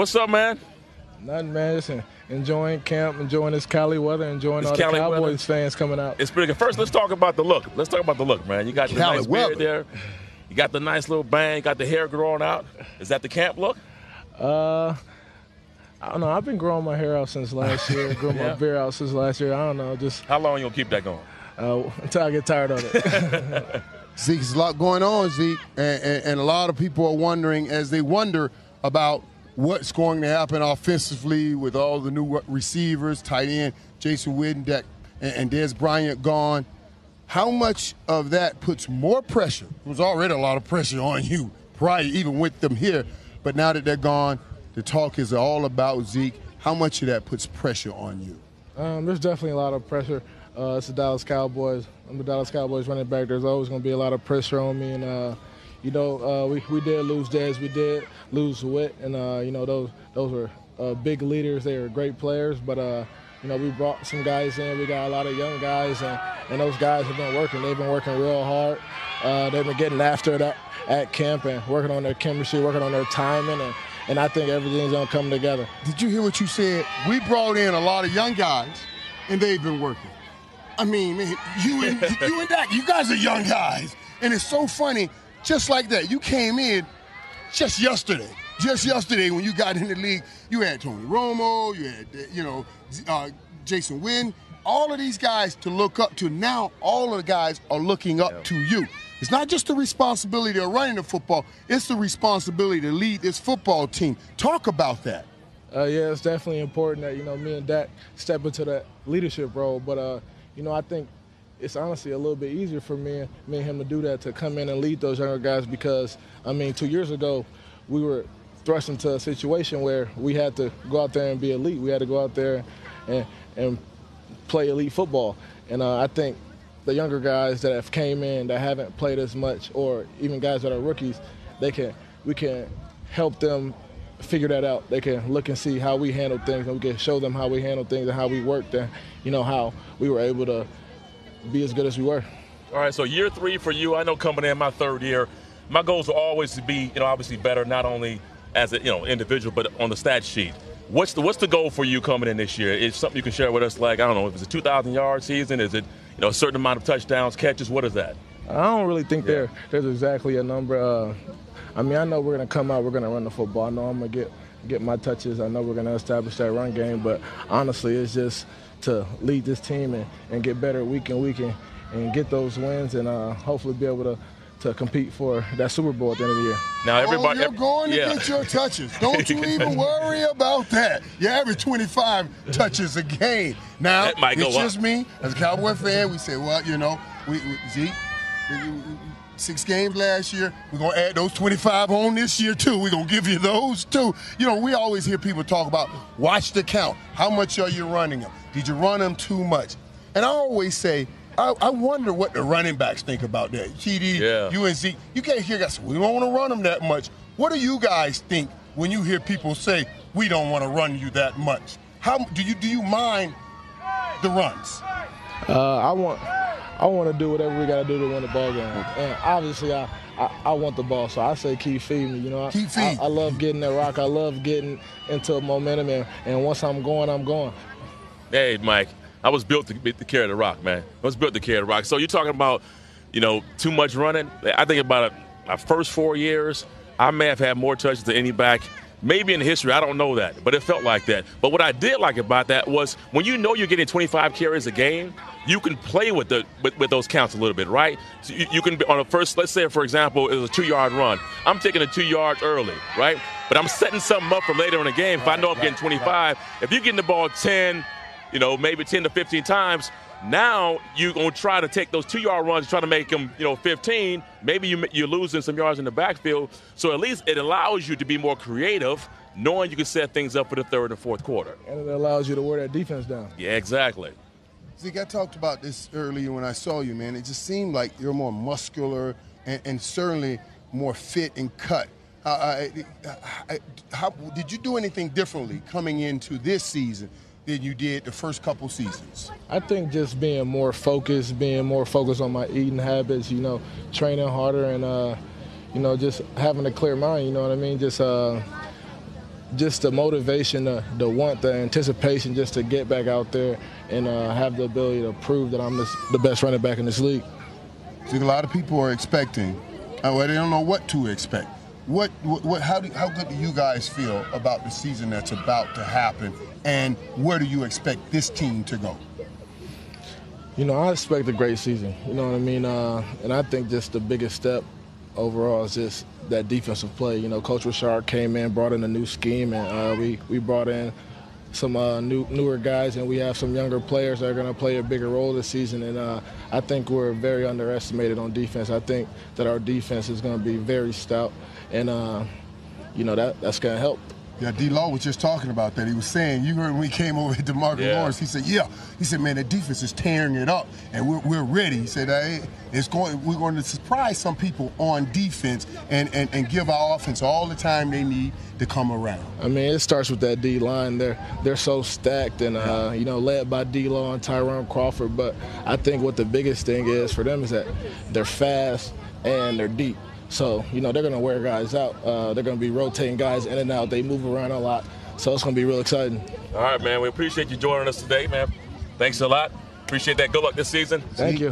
What's up, man? Nothing, man. Just enjoying camp, enjoying this Cali weather, enjoying This all Cali the Cowboys weather. fans coming out. It's pretty good. First, let's talk about the look. Let's talk about the look, man. You got the Cali nice weather. beard there. You got the nice little bang. You got the hair growing out. Is that the camp look? Uh, I don't know. I've been growing my hair out since last year. growing Yeah. my beard out since last year. I don't know. Just How long you gonna keep that going? uh, until I get tired of it. Zeke, there's a lot going on, Zeke, and, and, and a lot of people are wondering as they wonder about what's going to happen offensively with all the new receivers, tight end, Jason Witten, Dak, and, Dez Bryant gone. How much of that puts more pressure? There was already a lot of pressure on you prior, even with them here, but now that they're gone, the talk is all about Zeke. How much of that puts pressure on you? Um, there's definitely a lot of pressure. Uh, it's the Dallas Cowboys. I'm the Dallas Cowboys running back. There's always going to be a lot of pressure on me, and uh, you know, uh, we we did lose Dez, we did lose Wit, and uh, you know those those were uh, big leaders. They were great players, but uh, you know we brought some guys in. We got a lot of young guys, and, and those guys have been working. They've been working real hard. Uh, they've been getting after it at, at camp and working on their chemistry, working on their timing, and, and I think everything's to come together. Did you hear what you said? We brought in a lot of young guys, and they've been working. I mean, man, you and you and Dak, you guys are young guys, and it's so funny. Just like that, you came in just yesterday. Just yesterday, when you got in the league, you had Tony Romo, you had you know uh, Jason Wynn, all of these guys to look up to. Now, all of the guys are looking up to you. It's not just the responsibility of running the football; it's the responsibility to lead this football team. Talk about that. Uh, yeah, it's definitely important that you know me and Dak step into that leadership role. But uh, you know, I think it's honestly a little bit easier for me, me and him to do that to come in and lead those younger guys because I mean, two years ago, we were thrust into a situation where we had to go out there and be elite. We had to go out there and and play elite football. And uh, I think the younger guys that have came in that haven't played as much, or even guys that are rookies, they can we can help them figure that out. They can look and see how we handle things, and we can show them how we handle things and how we worked, and you know how we were able to be as good as we were. All right, so year three for you. I know coming in my third year, my goals are always to be, you know, obviously better, not only as a you know individual, but on the stat sheet. What's the what's the goal for you coming in this year? Is something you can share with us? Like I don't know, if it's a 2,000 yard season, is it you know a certain amount of touchdowns, catches? What is that? I don't really think there there's exactly a number. Uh, I mean, I know we're gonna come out, we're gonna run the football. I know I'm gonna get get my touches. I know we're gonna establish that run game. But honestly, it's just to lead this team and, and get better week in week and, and get those wins and uh, hopefully be able to to compete for that Super Bowl at the end of the year. Now everybody, oh, you're going to yeah. get your touches. Don't you even worry about that. You average 25 touches a game. Now, That might go it's up. just me as a Cowboy fan. We say, well, you know, we, we Zeke, six games last year. We're gonna add those 25 on this year too. We're gonna give you those too. You know, we always hear people talk about watch the count. How much are you running them? Did you run them too much? And I always say. I, I wonder what the running backs think about that. TD, Yeah. you and Zeke, you can't hear guys. We don't want to run them that much. What do you guys think when you hear people say we don't want to run you that much? How do you do you mind the runs? Uh, I want I want to do whatever we got to do to win the ball game. And obviously, I, I, I want the ball, so I say keep feeding me. You know, I- Keep feeding. I, I love getting that rock. I love getting into momentum, and, and once I'm going, I'm going. Hey, Mike, I was built to, to carry the rock, man. I was built to carry the rock. So you're talking about, you know, too much running. I think about it, my first four years, I may have had more touches than any back. Maybe in history, I don't know that, but it felt like that. But what I did like about that was when you know you're getting 25 carries a game, you can play with the with, with those counts a little bit, right? So you, you can be on a first. Let's say, for example, it was a two-yard run. I'm taking a two yards early, right? But I'm setting something up for later in the game. If I know I'm getting 25, if you're getting the ball 10, you know, maybe 10 to 15 times. Now you're going to try to take those two yard runs, try to make them, you know, 15. Maybe you, you're losing some yards in the backfield. So at least it allows you to be more creative, knowing you can set things up for the third and fourth quarter. And it allows you to wear that defense down. Yeah, exactly. Zeke, I talked about this earlier when I saw you, man. It just seemed like you're more muscular and, and certainly more fit and cut. Uh, I, I, how, did you do anything differently coming into this season than you did the first couple seasons? I think just being more focused, being more focused on my eating habits, you know, training harder and, uh, you know, just having a clear mind, you know what I mean? Just uh, just the motivation, the, the want, the anticipation just to get back out there and uh, have the ability to prove that I'm this, the best running back in this league. I think a lot of people are expecting, uh, well, they don't know what to expect. What, what, how, do, how good do you guys feel about the season that's about to happen, and where do you expect this team to go? You know, I expect a great season. You know what I mean? Uh, and I think just the biggest step overall is just that defensive play. You know, Coach Richard came in, brought in a new scheme, and uh, we we brought in some uh, new newer guys, and we have some younger players that are going to play a bigger role this season. And uh, I think we're very underestimated on defense. I think that our defense is going to be very stout, and uh, you know that that's going to help. Yeah, D. Law was just talking about that. He was saying, you heard when we came over to Marcus Yeah. Lawrence, he said, yeah. He said, man, the defense is tearing it up, and we're, we're ready. He said, hey, it's going, we're going to surprise some people on defense and, and, and give our offense all the time they need to come around. I mean, it starts with that D line. They're they're so stacked, and uh, you know, led by D. Law and Tyrone Crawford. But I think what the biggest thing is for them is that they're fast and they're deep. So you know, they're going to wear guys out. Uh, they're going to be rotating guys in and out. They move around a lot, so it's going to be real exciting. All right, man. We appreciate you joining us today, man. Thanks a lot. Appreciate that. Good luck this season. Thank you.